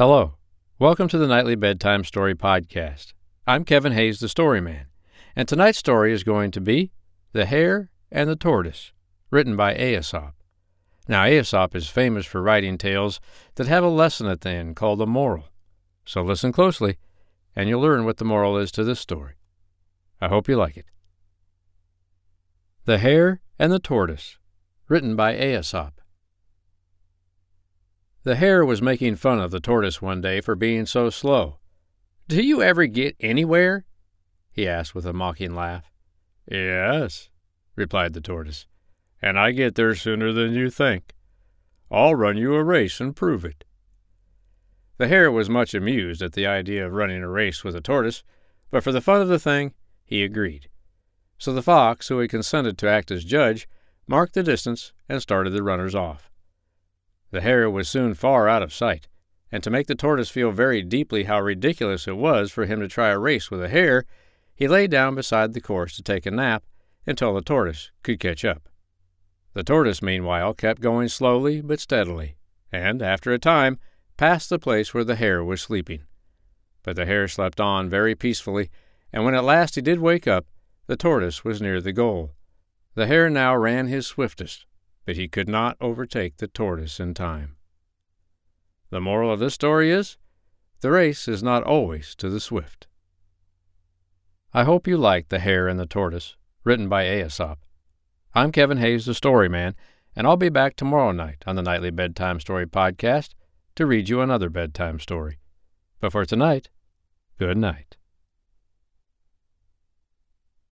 Hello. Welcome to the Nightly Bedtime Story Podcast. I'm Kevin Hayes, the Storyman, and tonight's story is going to be The Hare and the Tortoise, written by Aesop. Now, Aesop is famous for writing tales that have a lesson at the end called a moral. So listen closely, and you'll learn what the moral is to this story. I hope you like it. The Hare and the Tortoise, written by Aesop. The hare was making fun of the tortoise one day for being so slow. Do you ever get anywhere? he asked with a mocking laugh. Yes, replied the tortoise, and I get there sooner than you think. I'll run you a race and prove it. The hare was much amused at the idea of running a race with a tortoise, but for the fun of the thing, he agreed. So the fox, who had consented to act as judge, marked the distance and started the runners off. The hare was soon far out of sight, and to make the tortoise feel very deeply how ridiculous it was for him to try a race with a hare, he lay down beside the course to take a nap until the tortoise could catch up. The tortoise, meanwhile, kept going slowly but steadily, and, after a time, passed the place where the hare was sleeping. But the hare slept on very peacefully, and when at last he did wake up, the tortoise was near the goal. The hare now ran his swiftest, but he could not overtake the tortoise in time. The moral of this story is the race is not always to the swift. I hope you liked The Hare and the Tortoise, written by Aesop. I'm Kevin Hayes, the Story Man, and I'll be back tomorrow night on the Nightly Bedtime Story Podcast to read you another bedtime story. But for tonight, good night.